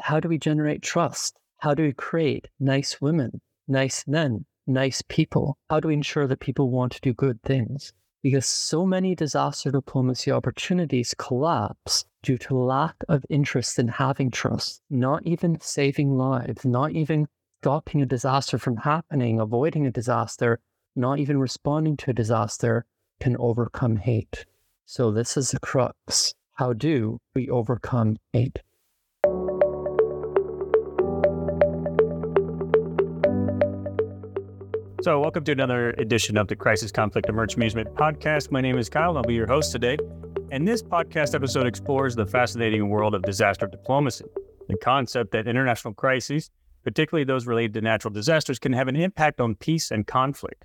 how do we generate trust? How do we create nice women, nice men, nice people? How do we ensure that people want to do good things? Because so many disaster diplomacy opportunities collapse due to lack of interest in having trust, not even saving lives, not even stopping a disaster from happening, avoiding a disaster, not even responding to a disaster can overcome hate. So, this is the crux. How do we overcome hate? So, welcome to another edition of the Crisis Conflict Emergency Management Podcast. My name is Kyle, and I'll be your host today. And this podcast episode explores the fascinating world of disaster diplomacy, the concept that international crises, particularly those related to natural disasters, can have an impact on peace and conflict.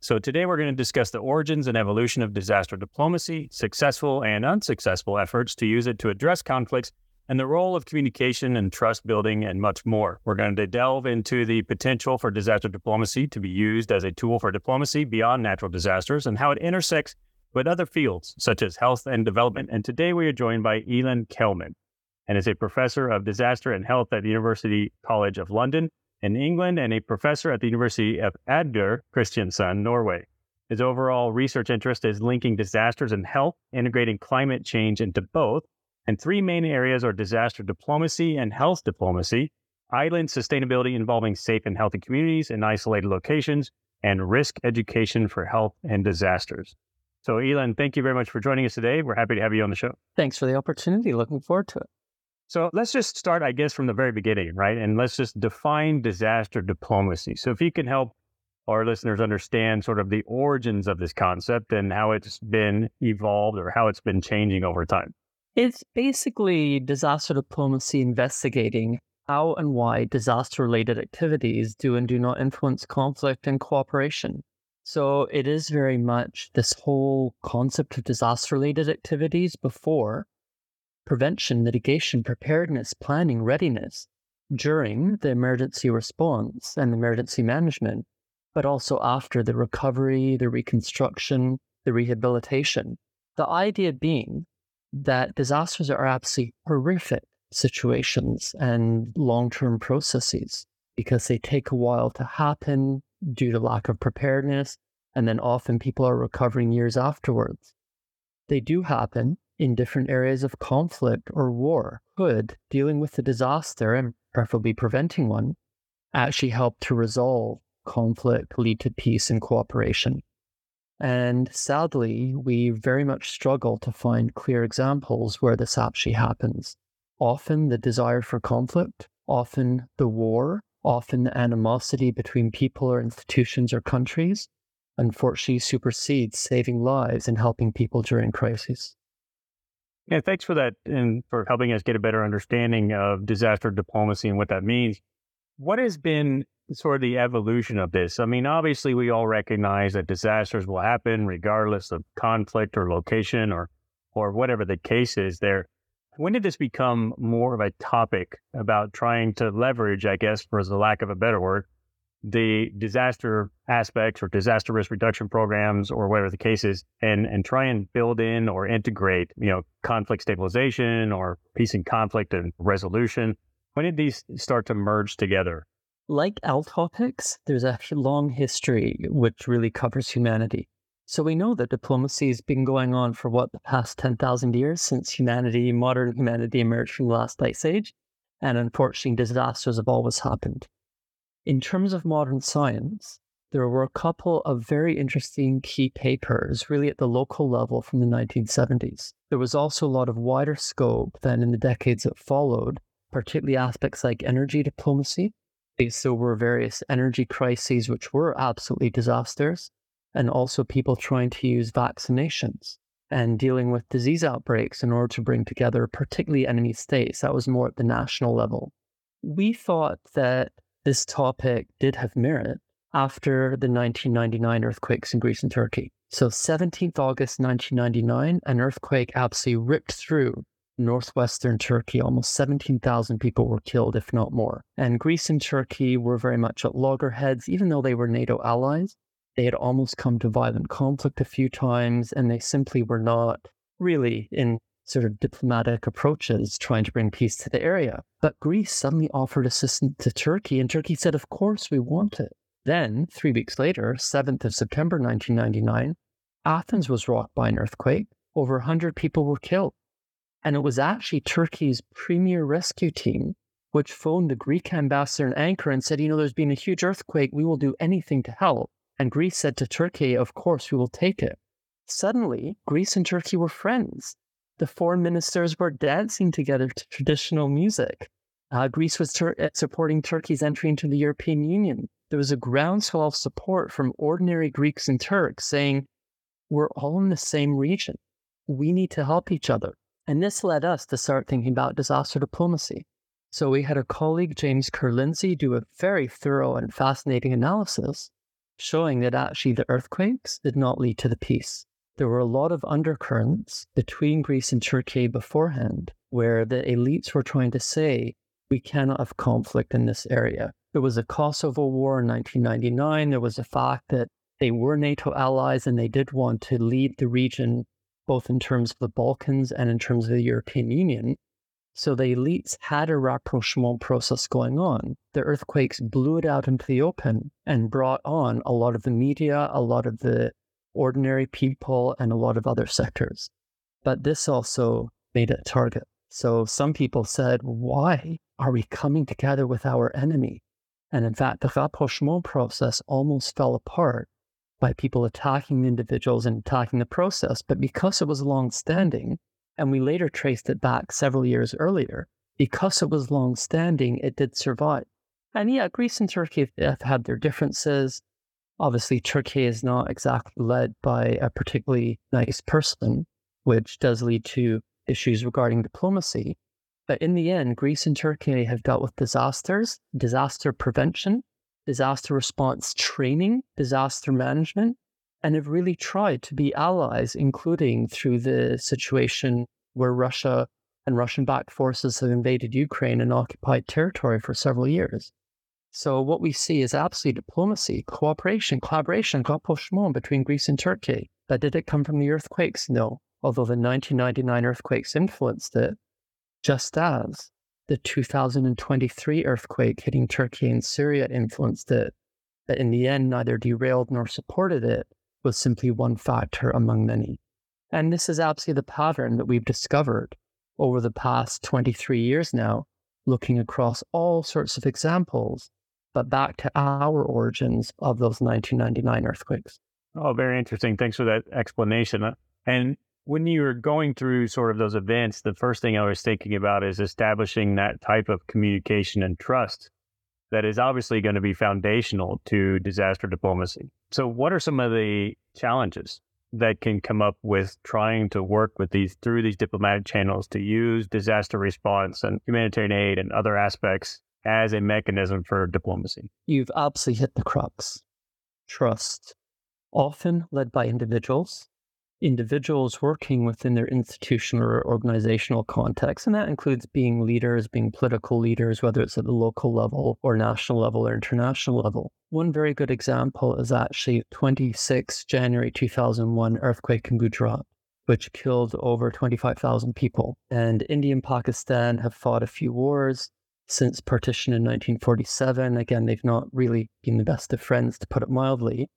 So, today we're going to discuss the origins and evolution of disaster diplomacy, successful and unsuccessful efforts to use it to address conflicts, and the role of communication and trust building, and much more. We're going to delve into the potential for disaster diplomacy to be used as a tool for diplomacy beyond natural disasters and how it intersects with other fields such as health and development. And today we are joined by Ilan Kelman, and is a professor of disaster and health at the University College of London in England and a professor at the University of Agder, Kristiansand, Norway. His overall research interest is linking disasters and health, integrating climate change into both, and three main areas are disaster diplomacy and health diplomacy, island sustainability involving safe and healthy communities in isolated locations, and risk education for health and disasters. So, Ilan, thank you very much for joining us today. We're happy to have you on the show. Thanks for the opportunity. Looking forward to it. So, let's just start, I guess, from the very beginning, right? And let's just define disaster diplomacy. So, if you can help our listeners understand sort of the origins of this concept and how it's been evolved or how it's been changing over time. It's basically disaster diplomacy investigating how and why disaster related activities do and do not influence conflict and cooperation. So it is very much this whole concept of disaster related activities before prevention, mitigation, preparedness, planning, readiness during the emergency response and emergency management, but also after the recovery, the reconstruction, the rehabilitation. The idea being that disasters are absolutely horrific situations and long term processes because they take a while to happen due to lack of preparedness. And then often people are recovering years afterwards. They do happen in different areas of conflict or war. Could dealing with the disaster and preferably preventing one actually help to resolve conflict, lead to peace and cooperation. And sadly, we very much struggle to find clear examples where this actually happens. Often the desire for conflict, often the war, often the animosity between people or institutions or countries, unfortunately supersedes saving lives and helping people during crises. Yeah, thanks for that and for helping us get a better understanding of disaster diplomacy and what that means. What has been sort of the evolution of this? I mean, obviously, we all recognize that disasters will happen regardless of conflict or location or or whatever the case is. There, when did this become more of a topic about trying to leverage, I guess, for the lack of a better word, the disaster aspects or disaster risk reduction programs or whatever the case is, and and try and build in or integrate, you know, conflict stabilization or peace and conflict and resolution? When did these start to merge together? Like L topics, there's a long history which really covers humanity. So we know that diplomacy has been going on for what the past 10,000 years since humanity, modern humanity emerged from the last ice age. And unfortunately, disasters have always happened. In terms of modern science, there were a couple of very interesting key papers, really at the local level from the 1970s. There was also a lot of wider scope than in the decades that followed, particularly aspects like energy diplomacy, so were various energy crises, which were absolutely disasters, and also people trying to use vaccinations and dealing with disease outbreaks in order to bring together particularly enemy states. That was more at the national level. We thought that this topic did have merit after the 1999 earthquakes in Greece and Turkey. So, 17th August 1999, an earthquake absolutely ripped through northwestern Turkey, almost 17,000 people were killed, if not more. And Greece and Turkey were very much at loggerheads, even though they were NATO allies. They had almost come to violent conflict a few times, and they simply were not really in sort of diplomatic approaches trying to bring peace to the area. But Greece suddenly offered assistance to Turkey, and Turkey said, Of course, we want it. Then, three weeks later, 7th of September 1999, Athens was rocked by an earthquake. Over 100 people were killed. And it was actually Turkey's premier rescue team which phoned the Greek ambassador in Ankara and said, You know, there's been a huge earthquake. We will do anything to help. And Greece said to Turkey, Of course, we will take it. Suddenly, Greece and Turkey were friends. The foreign ministers were dancing together to traditional music. Uh, Greece was uh, supporting Turkey's entry into the European Union. There was a groundswell of support from ordinary Greeks and Turks saying, We're all in the same region. We need to help each other. And this led us to start thinking about disaster diplomacy. So we had a colleague, James Ker-Lindsay, do a very thorough and fascinating analysis showing that actually the earthquakes did not lead to the peace. There were a lot of undercurrents between Greece and Turkey beforehand where the elites were trying to say, we cannot have conflict in this area. There was a Kosovo war in 1999. There was a fact that they were NATO allies and they did want to lead the region, both in terms of the Balkans and in terms of the European Union. So the elites had a rapprochement process going on. The earthquakes blew it out into the open and brought on a lot of the media, a lot of the ordinary people, and a lot of other sectors. But this also made it a target. So some people said, why are we coming together with our enemy? And in fact, the rapprochement process almost fell apart by people attacking individuals and attacking the process. But because it was long standing, and we later traced it back several years earlier. Because it was long standing, it did survive. And yeah, Greece and Turkey have had their differences. Obviously, Turkey is not exactly led by a particularly nice person, which does lead to issues regarding diplomacy. But in the end, Greece and Turkey have dealt with disasters, disaster prevention, disaster response training, disaster management, and have really tried to be allies, including through the situation where Russia and Russian backed forces have invaded Ukraine and occupied territory for several years. So, what we see is absolutely diplomacy, cooperation, collaboration, rapprochement between Greece and Turkey. But did it come from the earthquakes? No. Although the 1999 earthquakes influenced it, just as the 2023 earthquake hitting Turkey and Syria influenced it. But in the end, neither derailed nor supported it was simply one factor among many. And this is absolutely the pattern that we've discovered over the past 23 years now, looking across all sorts of examples, but back to our origins of those 1999 earthquakes. Oh, very interesting. Thanks for that explanation. Uh, and when you were going through sort of those events, the first thing I was thinking about is establishing that type of communication and trust that is obviously going to be foundational to disaster diplomacy. So, what are some of the challenges that can come up with trying to work with these through these diplomatic channels to use disaster response and humanitarian aid and other aspects as a mechanism for diplomacy? You've absolutely hit the crux. Trust, often led by individuals, individuals working within their institutional or organizational context. And that includes being leaders, being political leaders, whether it's at the local level or national level or international level. One very good example is actually 26 January 2001 earthquake in Gujarat, which killed over 25,000 people. And India and Pakistan have fought a few wars since partition in 1947. Again, they've not really been the best of friends, to put it mildly.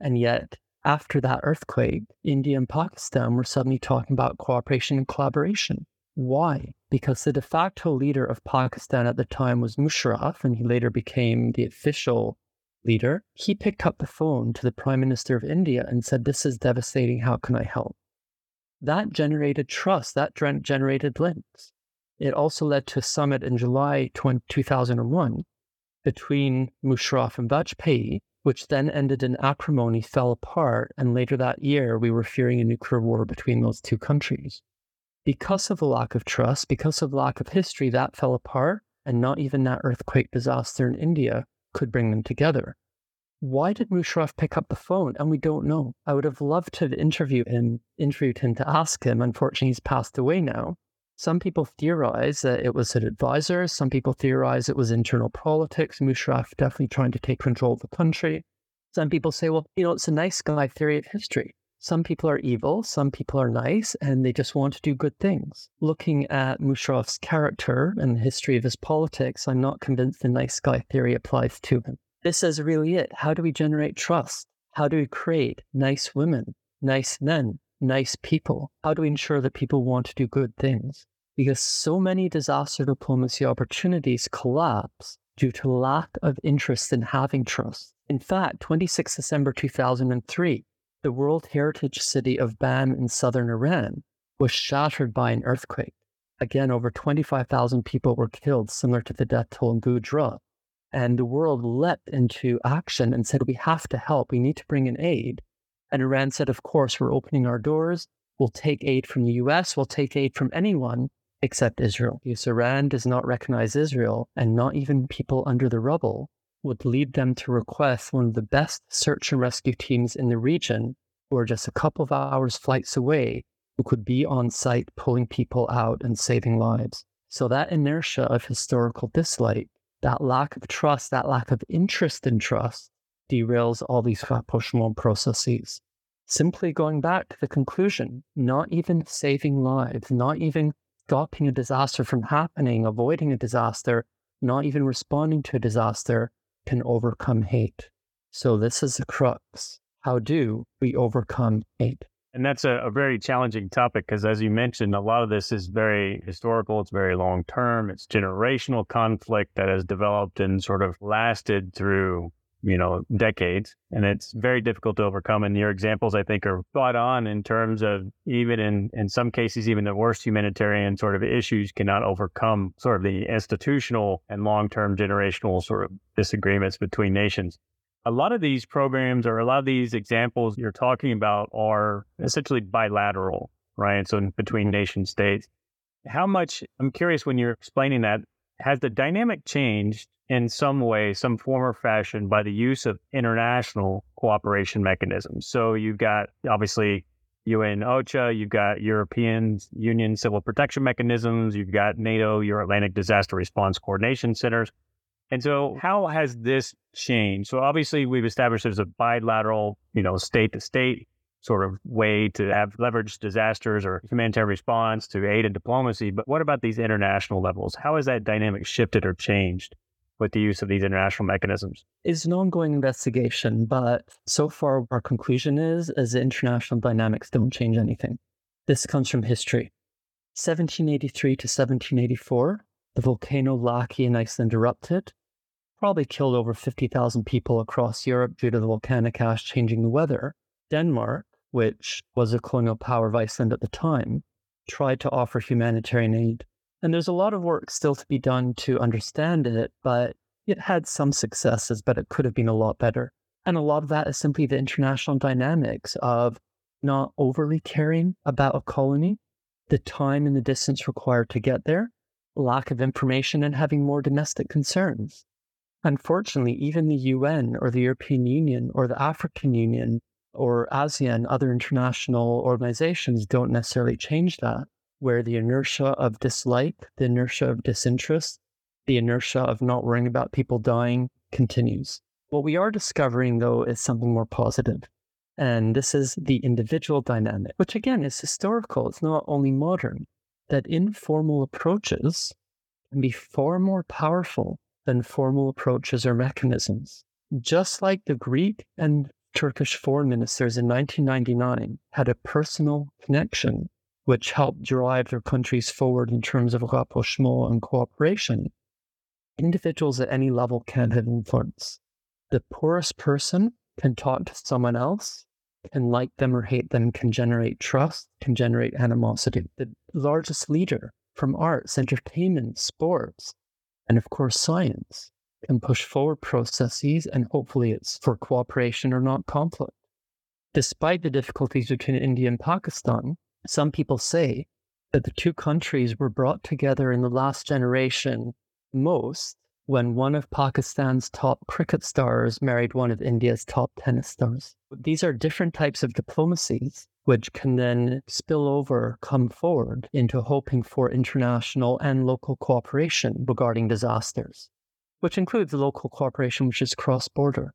And yet, after that earthquake, India and Pakistan were suddenly talking about cooperation and collaboration. Why? Because the de facto leader of Pakistan at the time was Musharraf, and he later became the official leader. He picked up the phone to the Prime Minister of India and said, This is devastating. How can I help? That generated trust, that generated links. It also led to a summit in July 20, 2001 between Musharraf and Vajpayee, which then ended in acrimony, fell apart, and later that year we were fearing a nuclear war between those two countries. Because of the lack of trust, because of lack of history, that fell apart, and not even that earthquake disaster in India could bring them together. Why did Musharraf pick up the phone? And we don't know. I would have loved to have interviewed him, interviewed him to ask him. Unfortunately, he's passed away now. Some people theorize that it was an advisor. Some people theorize it was internal politics. Musharraf definitely trying to take control of the country. Some people say, well, you know, it's a nice guy theory of history. Some people are evil, some people are nice, and they just want to do good things. Looking at Musharraf's character and the history of his politics, I'm not convinced the nice guy theory applies to him. This is really it. How do we generate trust? How do we create nice women, nice men, nice people? How do we ensure that people want to do good things? Because so many disaster diplomacy opportunities collapse due to lack of interest in having trust. In fact, 26 December 2003, the World Heritage City of Bam in southern Iran was shattered by an earthquake. Again, over 25,000 people were killed, similar to the death toll in Boudra. And the world leapt into action and said, We have to help. We need to bring in aid. And Iran said, Of course, we're opening our doors. We'll take aid from the US. We'll take aid from anyone except Israel. Because Iran does not recognize Israel, and not even people under the rubble would lead them to request one of the best search and rescue teams in the region, who are just a couple of hours flights away, who could be on site pulling people out and saving lives. So that inertia of historical dislike, that lack of trust, that lack of interest in trust, derails all these rapprochement processes. Simply going back to the conclusion, not even saving lives, not even stopping a disaster from happening, avoiding a disaster, not even responding to a disaster can overcome hate. So, this is the crux. How do we overcome hate? And that's a, a very challenging topic because, as you mentioned, a lot of this is very historical, it's very long term, it's generational conflict that has developed and sort of lasted through you know, decades. And it's very difficult to overcome. And your examples, I think, are spot on in terms of even in, in some cases, even the worst humanitarian sort of issues cannot overcome sort of the institutional and long term generational sort of disagreements between nations. A lot of these programs or a lot of these examples you're talking about are essentially bilateral, right? So between nation states. How much, I'm curious when you're explaining that, has the dynamic changed in some way, some form or fashion by the use of international cooperation mechanisms. So you've got obviously UN OCHA, you've got European Union civil protection mechanisms, you've got NATO, Euro-Atlantic Disaster Response Coordination Centers. And so how has this changed? So obviously we've established there's a bilateral, you know, state to state sort of way to have leveraged disasters or humanitarian response to aid and diplomacy. But what about these international levels? How has that dynamic shifted or changed? with the use of these international mechanisms? It's an ongoing investigation, but so far our conclusion is as the international dynamics don't change anything. This comes from history. 1783 to 1784, the volcano Laki in Iceland erupted, probably killed over 50,000 people across Europe due to the volcanic ash changing the weather. Denmark, which was a colonial power of Iceland at the time, tried to offer humanitarian aid and there's a lot of work still to be done to understand it, but it had some successes, but it could have been a lot better. And a lot of that is simply the international dynamics of not overly caring about a colony, the time and the distance required to get there, lack of information, and having more domestic concerns. Unfortunately, even the UN or the European Union or the African Union or ASEAN, other international organizations don't necessarily change that where the inertia of dislike, the inertia of disinterest, the inertia of not worrying about people dying continues. What we are discovering, though, is something more positive. And this is the individual dynamic, which again is historical. It's not only modern, that informal approaches can be far more powerful than formal approaches or mechanisms. Just like the Greek and Turkish foreign ministers in 1999 had a personal connection which helped drive their countries forward in terms of rapprochement and cooperation, individuals at any level can have influence. The poorest person can talk to someone else, can like them or hate them, can generate trust, can generate animosity. The largest leader from arts, entertainment, sports, and of course science can push forward processes and hopefully it's for cooperation or not conflict. Despite the difficulties between India and Pakistan, some people say that the two countries were brought together in the last generation most when one of Pakistan's top cricket stars married one of India's top tennis stars. These are different types of diplomacies which can then spill over, come forward into hoping for international and local cooperation regarding disasters, which includes local cooperation which is cross border.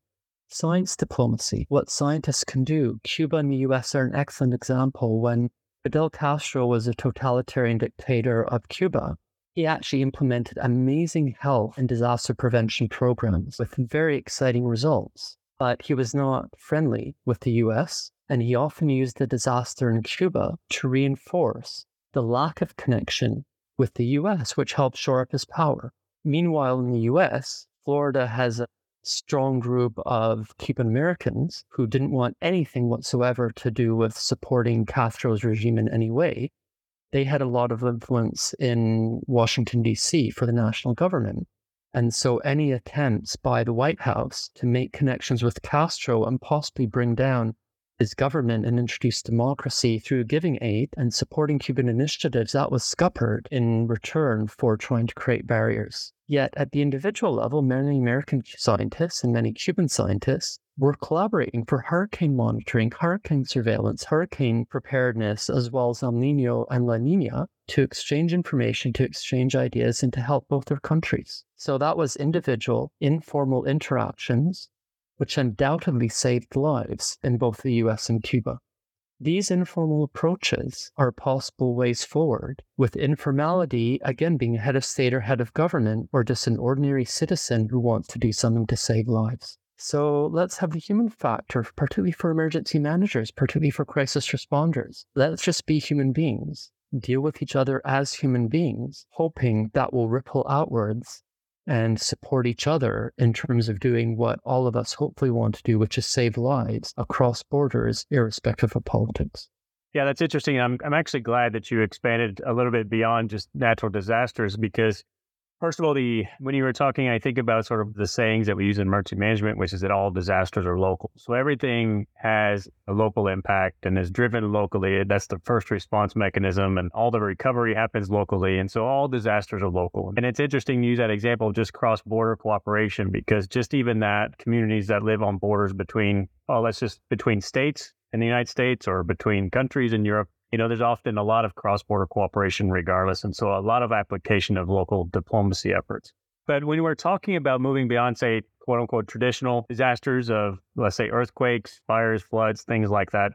Science diplomacy, what scientists can do. Cuba and the US are an excellent example. When Fidel Castro was a totalitarian dictator of Cuba, he actually implemented amazing health and disaster prevention programs with very exciting results. But he was not friendly with the US, and he often used the disaster in Cuba to reinforce the lack of connection with the US, which helped shore up his power. Meanwhile, in the US, Florida has a strong group of Cuban Americans who didn't want anything whatsoever to do with supporting Castro's regime in any way. They had a lot of influence in Washington, D.C. for the national government. And so any attempts by the White House to make connections with Castro and possibly bring down his government and introduce democracy through giving aid and supporting Cuban initiatives, that was scuppered in return for trying to create barriers. Yet at the individual level, many American scientists and many Cuban scientists were collaborating for hurricane monitoring, hurricane surveillance, hurricane preparedness, as well as El Nino and La Nina to exchange information, to exchange ideas, and to help both their countries. So that was individual, informal interactions which undoubtedly saved lives in both the US and Cuba. These informal approaches are possible ways forward, with informality again being a head of state or head of government, or just an ordinary citizen who wants to do something to save lives. So let's have the human factor, particularly for emergency managers, particularly for crisis responders. Let's just be human beings, deal with each other as human beings, hoping that will ripple outwards and support each other in terms of doing what all of us hopefully want to do, which is save lives across borders, irrespective of politics. Yeah, that's interesting. I'm I'm actually glad that you expanded a little bit beyond just natural disasters because First of all, the when you were talking, I think about sort of the sayings that we use in emergency management, which is that all disasters are local. So everything has a local impact and is driven locally. That's the first response mechanism, and all the recovery happens locally. And so all disasters are local. And it's interesting to use that example of just cross border cooperation because just even that communities that live on borders between, oh, let's just between states in the United States or between countries in Europe, you know, there's often a lot of cross border cooperation regardless. And so a lot of application of local diplomacy efforts. But when we're talking about moving beyond, say, quote unquote, traditional disasters of, let's say, earthquakes, fires, floods, things like that,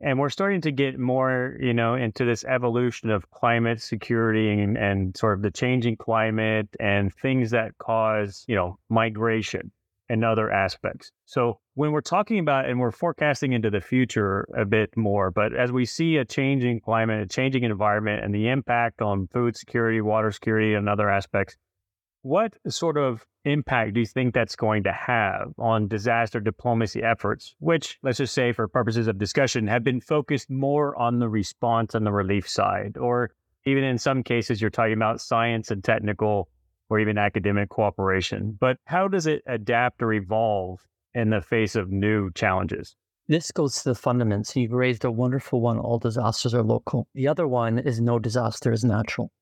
and we're starting to get more, you know, into this evolution of climate security and, and sort of the changing climate and things that cause, you know, migration and other aspects. So when we're talking about and we're forecasting into the future a bit more, but as we see a changing climate, a changing environment, and the impact on food security, water security, and other aspects, what sort of impact do you think that's going to have on disaster diplomacy efforts, which, let's just say, for purposes of discussion, have been focused more on the response and the relief side? Or even in some cases, you're talking about science and technical or even academic cooperation. But how does it adapt or evolve in the face of new challenges? This goes to the fundamentals. You've raised a wonderful one all disasters are local. The other one is no disaster is natural.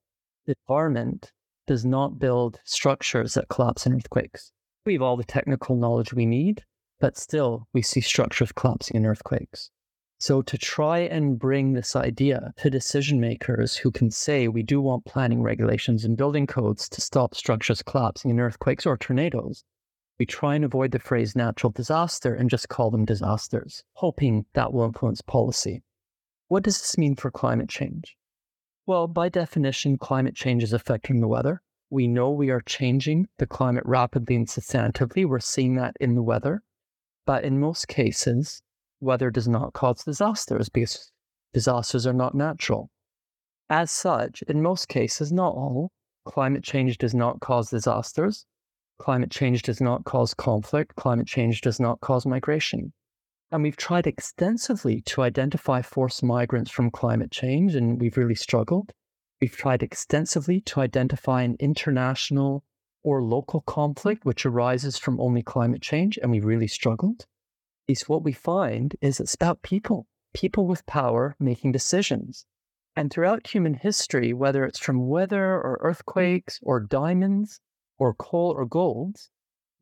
The environment does not build structures that collapse in earthquakes. We have all the technical knowledge we need, but still we see structures collapsing in earthquakes. So, to try and bring this idea to decision makers who can say we do want planning regulations and building codes to stop structures collapsing in earthquakes or tornadoes, we try and avoid the phrase natural disaster and just call them disasters, hoping that will influence policy. What does this mean for climate change? Well, by definition, climate change is affecting the weather. We know we are changing the climate rapidly and substantively. We're seeing that in the weather. But in most cases, weather does not cause disasters because disasters are not natural. As such, in most cases, not all, climate change does not cause disasters. Climate change does not cause conflict. Climate change does not cause migration. And we've tried extensively to identify forced migrants from climate change, and we've really struggled. We've tried extensively to identify an international or local conflict which arises from only climate change, and we really struggled is what we find is it's about people, people with power making decisions. And throughout human history, whether it's from weather or earthquakes or diamonds or coal or gold,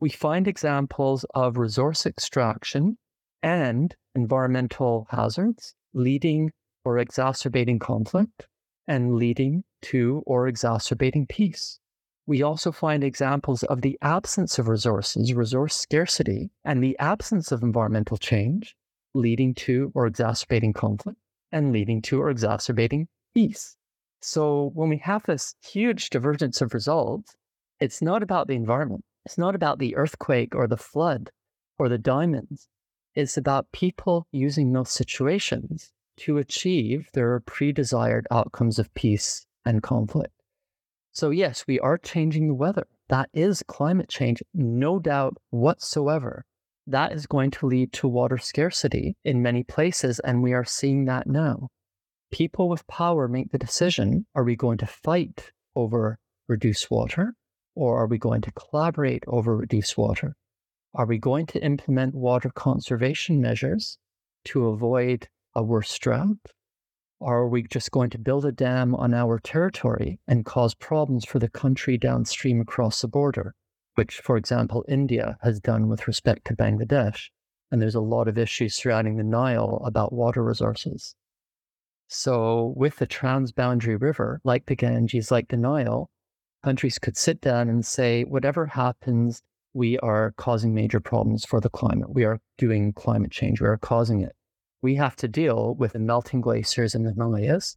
we find examples of resource extraction and environmental hazards leading or exacerbating conflict and leading to or exacerbating peace. We also find examples of the absence of resources, resource scarcity, and the absence of environmental change leading to or exacerbating conflict and leading to or exacerbating peace. So when we have this huge divergence of results, it's not about the environment. It's not about the earthquake or the flood or the diamonds. It's about people using those situations to achieve their pre desired outcomes of peace and conflict. So, yes, we are changing the weather. That is climate change, no doubt whatsoever. That is going to lead to water scarcity in many places, and we are seeing that now. People with power make the decision are we going to fight over reduced water, or are we going to collaborate over reduced water? Are we going to implement water conservation measures to avoid a worse drought? Or are we just going to build a dam on our territory and cause problems for the country downstream across the border, which, for example, India has done with respect to Bangladesh? And there's a lot of issues surrounding the Nile about water resources. So, with the transboundary river, like the Ganges, like the Nile, countries could sit down and say, whatever happens, we are causing major problems for the climate. We are doing climate change. We are causing it we have to deal with the melting glaciers in the Himalayas.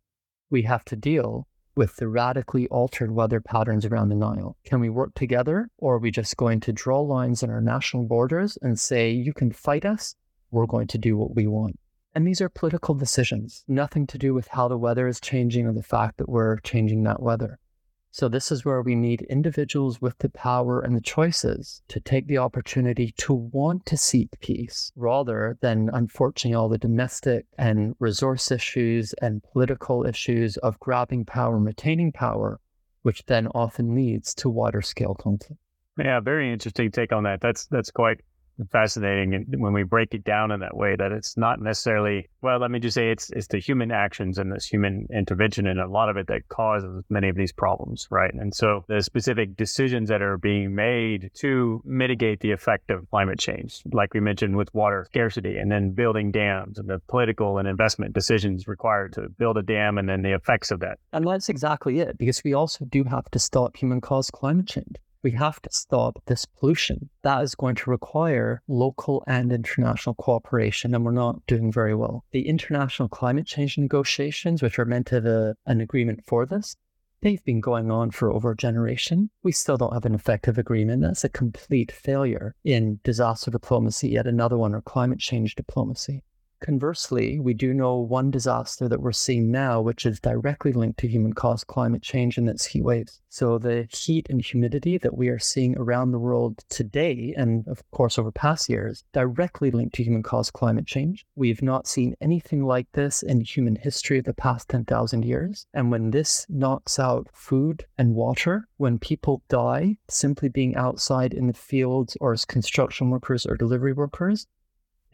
We have to deal with the radically altered weather patterns around the Nile. Can we work together, or are we just going to draw lines on our national borders and say, you can fight us, we're going to do what we want? And these are political decisions, nothing to do with how the weather is changing or the fact that we're changing that weather. So, this is where we need individuals with the power and the choices to take the opportunity to want to seek peace rather than, unfortunately, all the domestic and resource issues and political issues of grabbing power and retaining power, which then often leads to wider scale conflict. Yeah, very interesting take on that. That's that's quite fascinating and when we break it down in that way that it's not necessarily well let me just say it's it's the human actions and this human intervention and a lot of it that causes many of these problems right? And so the specific decisions that are being made to mitigate the effect of climate change like we mentioned with water scarcity and then building dams and the political and investment decisions required to build a dam and then the effects of that. And that's exactly it because we also do have to stop human caused climate change we have to stop this pollution. That is going to require local and international cooperation, and we're not doing very well. The international climate change negotiations, which are meant to have an agreement for this, they've been going on for over a generation. We still don't have an effective agreement. That's a complete failure in disaster diplomacy, yet another one, or climate change diplomacy. Conversely, we do know one disaster that we're seeing now, which is directly linked to human caused climate change, and that's heat waves. So, the heat and humidity that we are seeing around the world today, and of course over past years, directly linked to human caused climate change. We've not seen anything like this in human history of the past 10,000 years. And when this knocks out food and water, when people die simply being outside in the fields or as construction workers or delivery workers,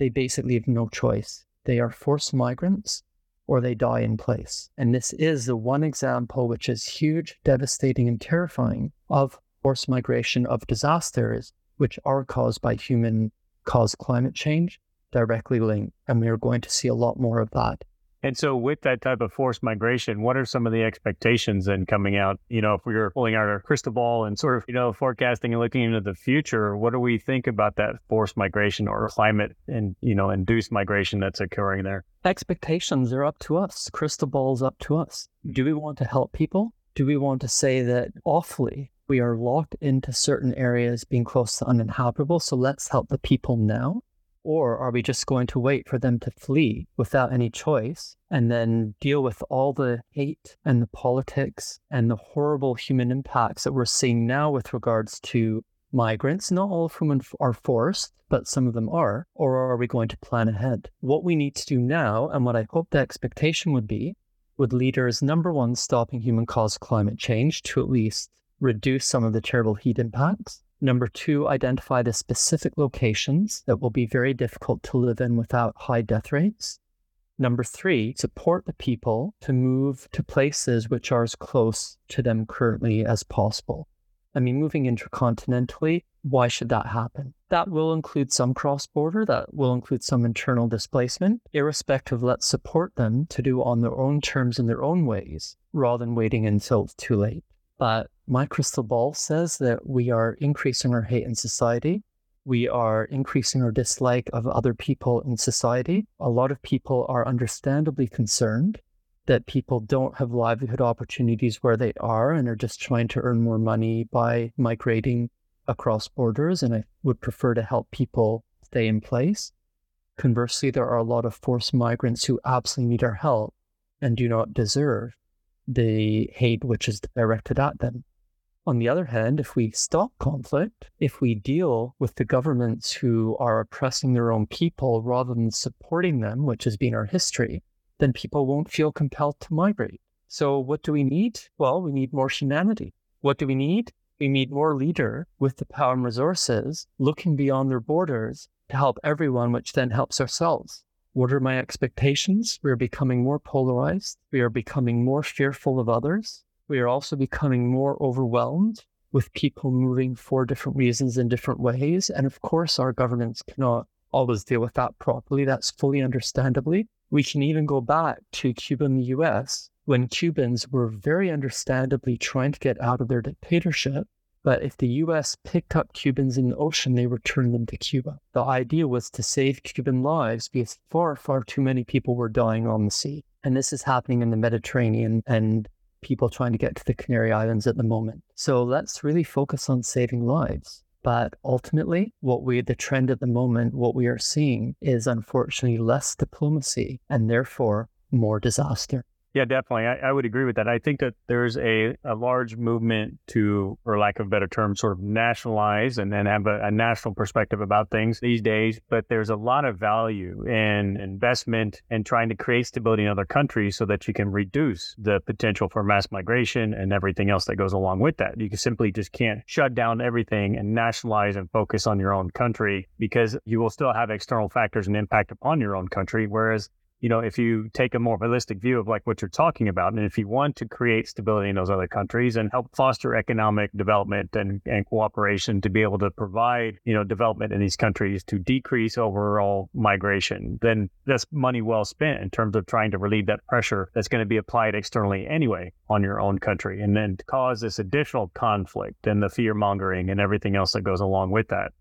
they basically have no choice. They are forced migrants or they die in place. And this is the one example which is huge, devastating, and terrifying of forced migration of disasters which are caused by human caused climate change directly linked. And we are going to see a lot more of that and so, with that type of forced migration, what are some of the expectations then coming out? You know, if we were pulling out our crystal ball and sort of, you know, forecasting and looking into the future, what do we think about that forced migration or climate and, you know, induced migration that's occurring there? Expectations are up to us. Crystal ball's up to us. Hmm. Do we want to help people? Do we want to say that awfully we are locked into certain areas being close to uninhabitable? So let's help the people now. Or are we just going to wait for them to flee without any choice and then deal with all the hate and the politics and the horrible human impacts that we're seeing now with regards to migrants, not all of whom are forced, but some of them are, or are we going to plan ahead? What we need to do now, and what I hope the expectation would be, with leaders, number one, stopping human caused climate change to at least reduce some of the terrible heat impacts. Number two, identify the specific locations that will be very difficult to live in without high death rates. Number three, support the people to move to places which are as close to them currently as possible. I mean, moving intercontinentally, why should that happen? That will include some cross border, that will include some internal displacement. Irrespective, let's support them to do on their own terms in their own ways rather than waiting until it's too late. But my crystal ball says that we are increasing our hate in society. We are increasing our dislike of other people in society. A lot of people are understandably concerned that people don't have livelihood opportunities where they are and are just trying to earn more money by migrating across borders. And I would prefer to help people stay in place. Conversely, there are a lot of forced migrants who absolutely need our help and do not deserve the hate which is directed at them. On the other hand, if we stop conflict, if we deal with the governments who are oppressing their own people rather than supporting them, which has been our history, then people won't feel compelled to migrate. So, what do we need? Well, we need more humanity. What do we need? We need more leader with the power and resources looking beyond their borders to help everyone, which then helps ourselves. What are my expectations? We are becoming more polarized. We are becoming more fearful of others. We are also becoming more overwhelmed with people moving for different reasons in different ways. And of course, our governments cannot always deal with that properly. That's fully understandably. We can even go back to Cuba and the US when Cubans were very understandably trying to get out of their dictatorship. But if the US picked up Cubans in the ocean, they returned them to Cuba. The idea was to save Cuban lives because far, far too many people were dying on the sea. And this is happening in the Mediterranean and people trying to get to the Canary Islands at the moment. So let's really focus on saving lives. But ultimately, what we, the trend at the moment, what we are seeing is unfortunately less diplomacy and therefore more disaster. Yeah, definitely. I, I, would agree with that. I think that there's a, a large movement to, or lack of better term, sort of nationalize and then have a, a, national perspective about things these days. But there's a lot of value in investment and trying to create stability in other countries so that you can reduce the potential for mass migration and everything else that goes along with that. You simply just can't shut down everything and nationalize and focus on your own country because you will still have external factors and impact upon your own country. Whereas you know, if you take a more holistic view of like what you're talking about, and if you want to create stability in those other countries and help foster economic development and, and cooperation to be able to provide, you know, development in these countries to decrease overall migration, then that's money well spent in terms of trying to relieve that pressure that's going to be applied externally anyway on your own country and then cause this additional conflict and the fear mongering and everything else that goes along with that.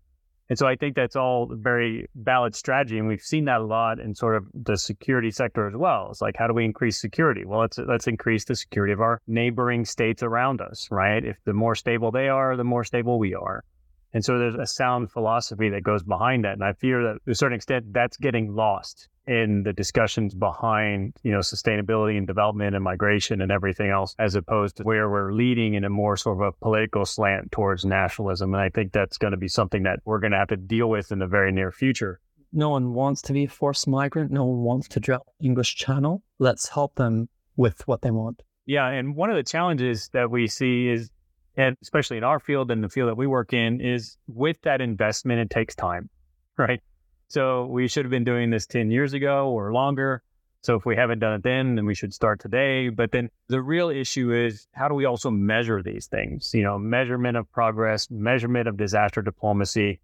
And so I think that's all very valid strategy. And we've seen that a lot in sort of the security sector as well. It's like, how do we increase security? Well, let's, let's increase the security of our neighboring states around us, right? If the more stable they are, the more stable we are. And so there's a sound philosophy that goes behind that. And I fear that to a certain extent, that's getting lost in the discussions behind, you know, sustainability and development and migration and everything else, as opposed to where we're leading in a more sort of a political slant towards nationalism. And I think that's going to be something that we're going to have to deal with in the very near future. No one wants to be a forced migrant. No one wants to drown English Channel. Let's help them with what they want. Yeah. And one of the challenges that we see is, and especially in our field and the field that we work in, is with that investment, it takes time, right? So we should have been doing this 10 years ago or longer. So if we haven't done it then, then we should start today. But then the real issue is how do we also measure these things? You know, measurement of progress, measurement of disaster diplomacy,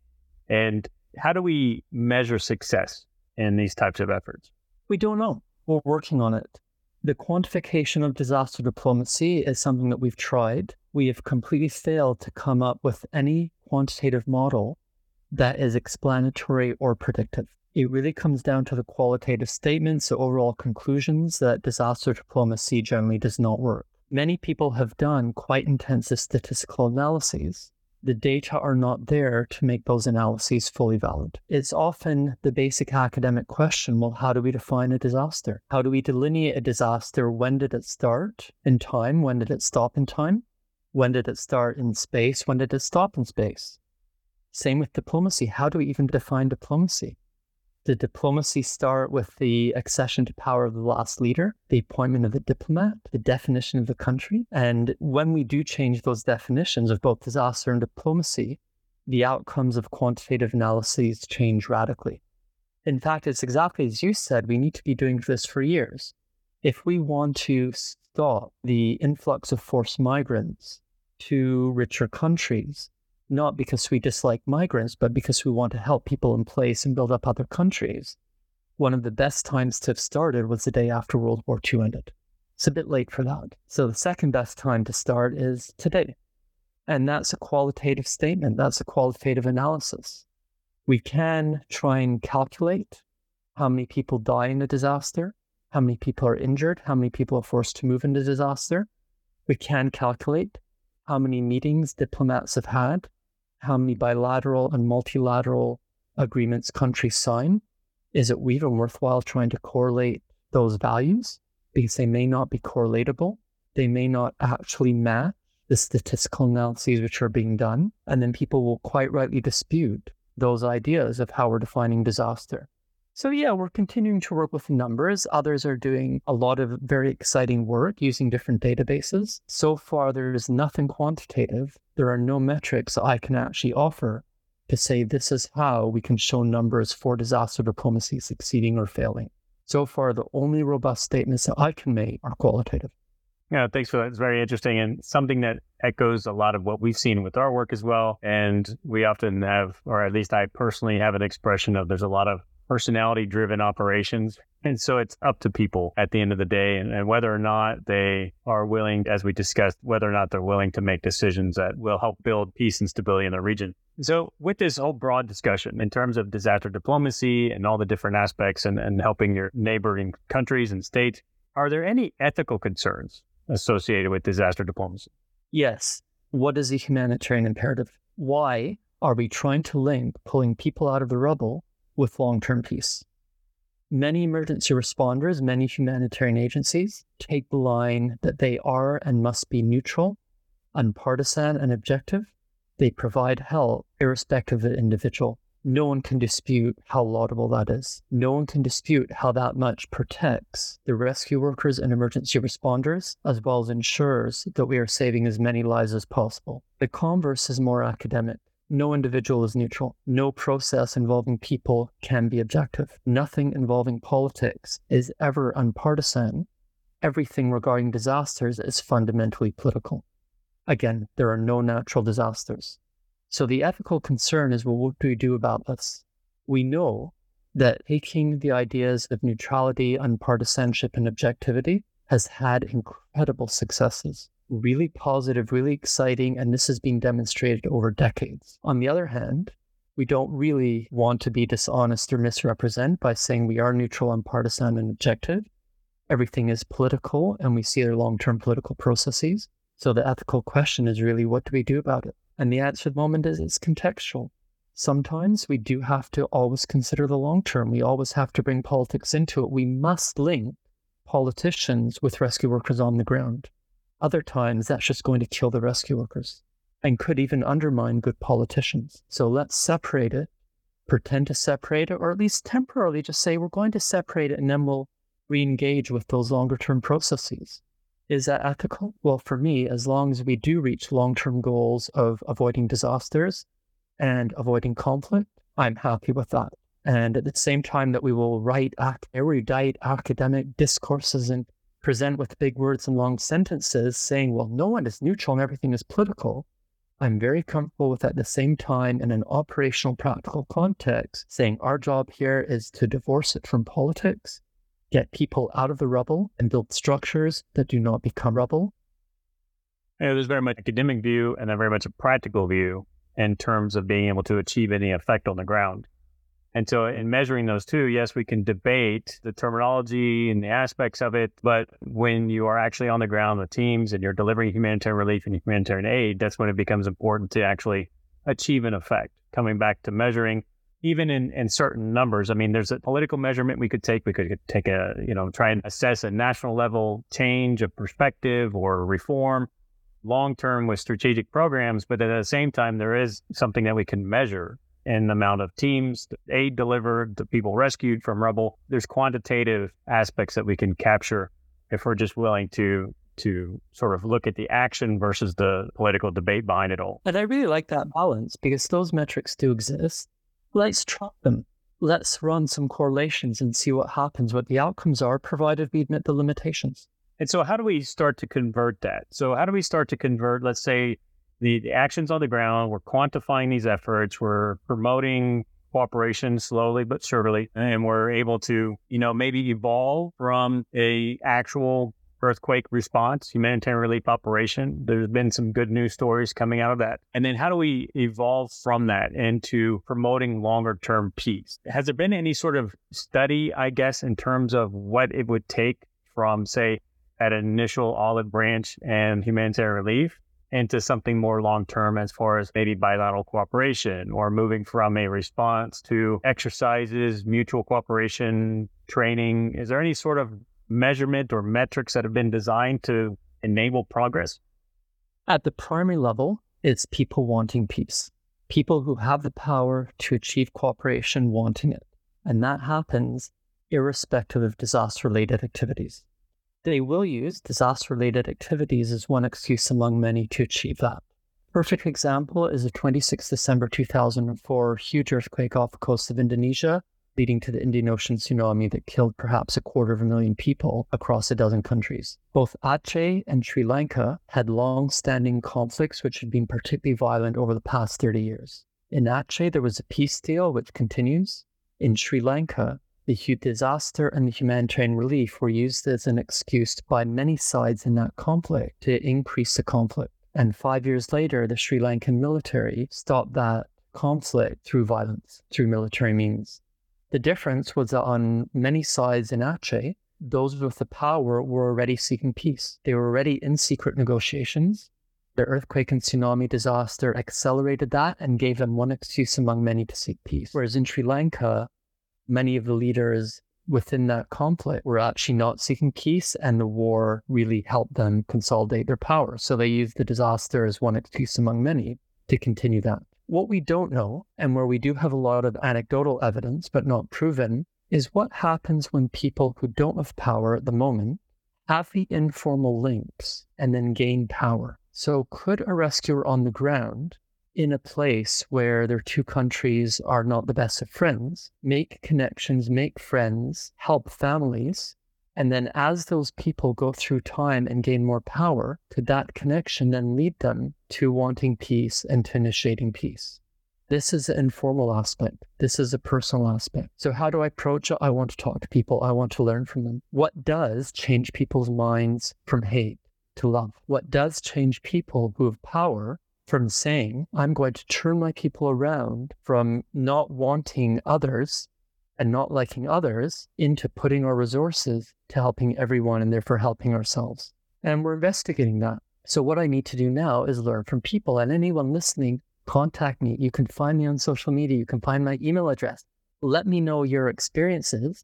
and how do we measure success in these types of efforts? We don't know. We're working on it. The quantification of disaster diplomacy is something that we've tried. We have completely failed to come up with any quantitative model that is explanatory or predictive. It really comes down to the qualitative statements, the overall conclusions that disaster diplomacy generally does not work. Many people have done quite intensive statistical analyses. The data are not there to make those analyses fully valid. It's often the basic academic question well, how do we define a disaster? How do we delineate a disaster? When did it start in time? When did it stop in time? When did it start in space? When did it stop in space? Same with diplomacy. How do we even define diplomacy? Did diplomacy start with the accession to power of the last leader, the appointment of the diplomat, the definition of the country? And when we do change those definitions of both disaster and diplomacy, the outcomes of quantitative analyses change radically. In fact, it's exactly as you said, we need to be doing this for years. If we want to stop the influx of forced migrants to richer countries, not because we dislike migrants, but because we want to help people in place and build up other countries. One of the best times to have started was the day after World War II ended. It's a bit late for that. So the second best time to start is today. And that's a qualitative statement. That's a qualitative analysis. We can try and calculate how many people die in a disaster, how many people are injured, how many people are forced to move in into disaster. We can calculate how many meetings diplomats have had, how many bilateral and multilateral agreements countries sign. Is it even worthwhile trying to correlate those values? Because they may not be correlatable. They may not actually match the statistical analyses which are being done. And then people will quite rightly dispute those ideas of how we're defining disaster. So, yeah, we're continuing to work with numbers. Others are doing a lot of very exciting work using different databases. So far, there is nothing quantitative. There are no metrics I can actually offer to say this is how we can show numbers for disaster diplomacy succeeding or failing. So far, the only robust statements that I can make are qualitative. Yeah, thanks for that. It's very interesting and something that echoes a lot of what we've seen with our work as well. And we often have, or at least I personally have an expression of there's a lot of personality driven operations. And so it's up to people at the end of the day and, and, whether or not they are willing, as we discussed, whether or not they're willing to make decisions that will help build peace and stability in the region. So, with this whole broad discussion in terms of disaster diplomacy and all the different aspects and, and helping your neighboring countries and states, are there any ethical concerns associated with disaster diplomacy? Yes. What is the humanitarian imperative? Why are we trying to link pulling people out of the rubble with long term peace? Many emergency responders, many humanitarian agencies take the line that they are and must be neutral, unpartisan, and objective. They provide help irrespective of the individual no one can dispute how laudable that is. No one can dispute how that much protects the rescue workers and emergency responders, as well as ensures that we are saving as many lives as possible. The converse is more academic. No individual is neutral. No process involving people can be objective. Nothing involving politics is ever unpartisan. Everything regarding disasters is fundamentally political. Again, there are no natural disasters. So the ethical concern is well, what do we do about this? We know that taking the ideas of neutrality, unpartisanship, and objectivity has had incredible successes. Really positive, really exciting, and this has been demonstrated over decades. On the other hand, we don't really want to be dishonest or misrepresent by saying we are neutral, and partisan and objective. Everything is political, and we see their long term political processes. So the ethical question is really what do we do about it? And the answer at the moment is it's contextual. Sometimes we do have to always consider the long term. We always have to bring politics into it. We must link politicians with rescue workers on the ground. Other times, that's just going to kill the rescue workers and could even undermine good politicians. So let's separate it, pretend to separate it, or at least temporarily just say we're going to separate it and then we'll re engage with those longer term processes. Is that ethical? Well, for me, as long as we do reach long term goals of avoiding disasters and avoiding conflict, I'm happy with that. And at the same time that we will write erudite academic discourses and present with big words and long sentences saying, well, no one is neutral and everything is political, I'm very comfortable with at the same time in an operational practical context saying our job here is to divorce it from politics get people out of the rubble and build structures that do not become rubble. Yeah, there's very much academic view and then very much a practical view in terms of being able to achieve any effect on the ground. And so, in measuring those two, yes, we can debate the terminology and the aspects of it. But when you are actually on the ground with teams and you're delivering humanitarian relief and humanitarian aid, that's when it becomes important to actually achieve an effect. Coming back to measuring even in, in certain numbers. I mean, there's a political measurement we could take. We could take a, you know, try and assess a national level change of perspective or reform long term with strategic programs. But at the same time, there is something that we can measure in the amount of teams, aid delivered, the people rescued from rubble. There's quantitative aspects that we can capture if we're just willing to to sort of look at the action versus the political debate behind it all. And I really like that balance because those metrics do exist let's track them. Let's run some correlations and see what happens, what the outcomes are, provided we admit the limitations. And so, how do we start to convert that? So, how do we start to convert, let's say, the, the actions on the ground? We're quantifying these efforts, we're promoting cooperation slowly but surely, and we're able to, you know, maybe evolve from a actual earthquake response, humanitarian relief operation. There's been some good news stories coming out of that. And then how do we evolve from that into promoting longer term peace? Has there been any sort of study, I guess, in terms of what it would take from, say, that initial olive branch and humanitarian relief into something more long term as far as maybe bilateral cooperation or moving from a response to exercises, mutual cooperation, training? Is there any sort of measurement or metrics that have been designed to enable progress? At the primary level, it's people wanting peace, people who have the power to achieve cooperation wanting it. And that happens irrespective of disaster related activities. They will use disaster related activities as one excuse among many to achieve that. Perfect example is the 26 December 2004 huge earthquake off the coast of Indonesia leading to the Indian Ocean tsunami that killed perhaps a quarter of a million people across a dozen countries. Both Aceh and Sri Lanka had long standing conflicts which had been particularly violent over the past 30 years. In Aceh, there was a peace deal which continues. In Sri Lanka, the disaster and the humanitarian relief were used as an excuse by many sides in that conflict to increase the conflict. And five years later, the Sri Lankan military stopped that conflict through violence, through military means. The difference was that on many sides in Aceh, those with the power were already seeking peace. They were already in secret negotiations. The earthquake and tsunami disaster accelerated that and gave them one excuse among many to seek peace. Whereas in Sri Lanka, many of the leaders within that conflict were actually not seeking peace, and the war really helped them consolidate their power. So they used the disaster as one excuse among many to continue that. What we don't know, and where we do have a lot of anecdotal evidence, but not proven, is what happens when people who don't have power at the moment have the informal links and then gain power. So, could a rescuer on the ground in a place where their two countries are not the best of friends make connections, make friends, help families, and then as those people go through time and gain more power, could that connection then lead them to wanting peace and to initiating peace? This is an informal aspect. This is a personal aspect. So, how do I approach it? I want to talk to people. I want to learn from them. What does change people's minds from hate to love? What does change people who have power from saying, I'm going to turn my people around from not wanting others and not liking others into putting our resources to helping everyone and therefore helping ourselves. And we're investigating that. So, what I need to do now is learn from people. And anyone listening, contact me. You can find me on social media. You can find my email address. Let me know your experiences.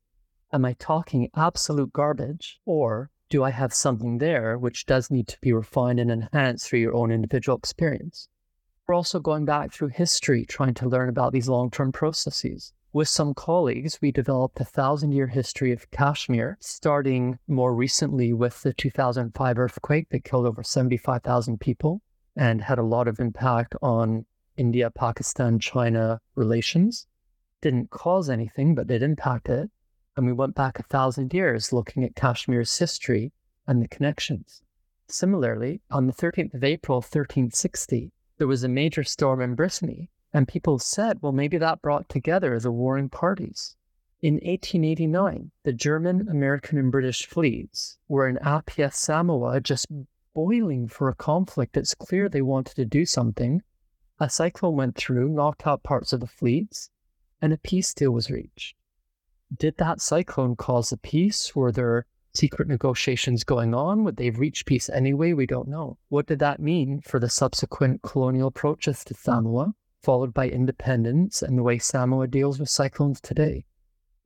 Am I talking absolute garbage or do I have something there which does need to be refined and enhanced through your own individual experience? We're also going back through history, trying to learn about these long term processes. With some colleagues, we developed a thousand year history of Kashmir, starting more recently with the 2005 earthquake that killed over 75,000 people and had a lot of impact on India, Pakistan, China relations. Didn't cause anything, but did impact it. And we went back a thousand years looking at Kashmir's history and the connections. Similarly, on the 13th of April, 1360, there was a major storm in Brittany and people said, well, maybe that brought together the warring parties. In 1889, the German, American, and British fleets were in Apia, Samoa, just boiling for a conflict. It's clear they wanted to do something. A cyclone went through, knocked out parts of the fleets, and a peace deal was reached. Did that cyclone cause a peace? Were there secret negotiations going on? Would they reach peace anyway? We don't know. What did that mean for the subsequent colonial approaches to Samoa? followed by independence and the way Samoa deals with cyclones today?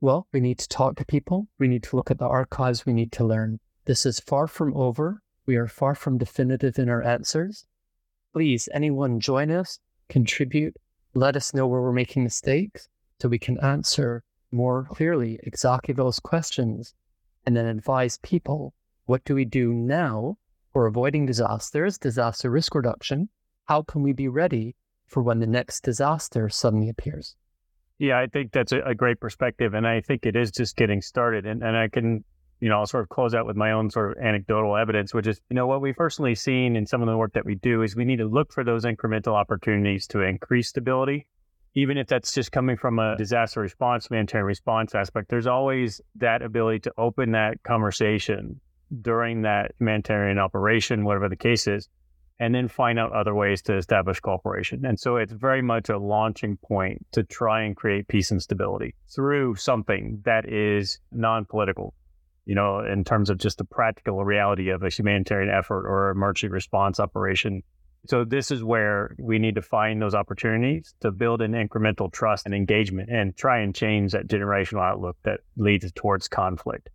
Well, we need to talk to people. We need to look at the archives. We need to learn. This is far from over. We are far from definitive in our answers. Please, anyone join us, contribute, let us know where we're making mistakes so we can answer more clearly exactly those questions and then advise people what do we do now for avoiding disasters, disaster risk reduction? How can we be ready for when the next disaster suddenly appears. Yeah, I think that's a, great perspective. And I think it is just getting started. And, and I can, you know, I'll sort of close out with my own sort of anecdotal evidence, which is, you know, what we've personally seen in some of the work that we do is we need to look for those incremental opportunities to increase stability. Even if that's just coming from a disaster response, humanitarian response aspect, there's always that ability to open that conversation during that humanitarian operation, whatever the case is, and then find out other ways to establish cooperation. And so it's very much a launching point to try and create peace and stability through something that is non political, you know, in terms of just the practical reality of a humanitarian effort or emergency response operation. So this is where we need to find those opportunities to build an incremental trust and engagement and try and change that generational outlook that leads towards conflict.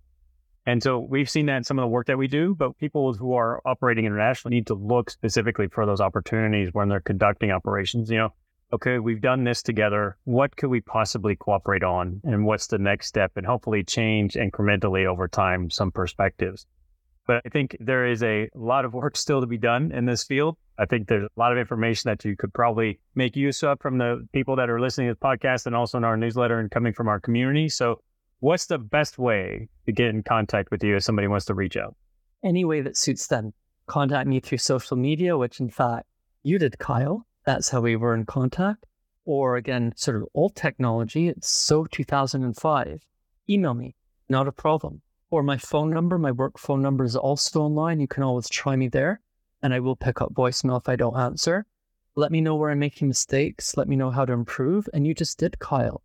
And so we've seen that in some of the work that we do, but people who are operating internationally need to look specifically for those opportunities when they're conducting operations. You know, okay, we've done this together. What could we possibly cooperate on? And what's the next step? And hopefully change incrementally over time some perspectives. But I think there is a lot of work still to be done in this field. I think there's a lot of information that you could probably make use of from the people that are listening to the podcast and also in our newsletter and coming from our community. So what's the best way to get in contact with you if somebody wants to reach out? Any way that suits them. Contact me through social media, which in fact you did, Kyle. That's how we were in contact. Or again, sort of old technology. It's so 2005. Email me, not a problem. Or my phone number, my work phone number is also online. You can always try me there and I will pick up voicemail if I don't answer. Let me know where I'm making mistakes. Let me know how to improve. And you just did, Kyle.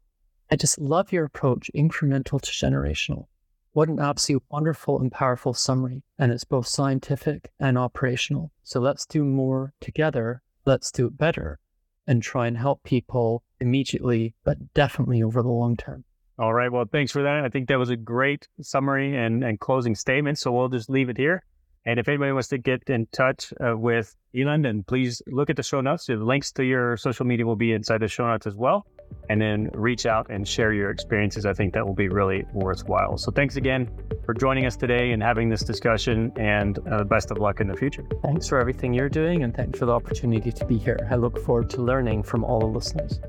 I just love your approach, incremental to generational. What an absolute wonderful and powerful summary. And it's both scientific and operational. So let's do more together. Let's do it better and try and help people immediately, but definitely over the long term. All right. Well, thanks for that. I think that was a great summary and, and closing statement. So we'll just leave it here. And if anybody wants to get in touch uh, with Ilan, then please look at the show notes. The links to your social media will be inside the show notes as well. And then reach out and share your experiences. I think that will be really worthwhile. So thanks again for joining us today and having this discussion. And uh, best of luck in the future. Thanks for everything you're doing, and thanks for the opportunity to be here. I look forward to learning from all the listeners.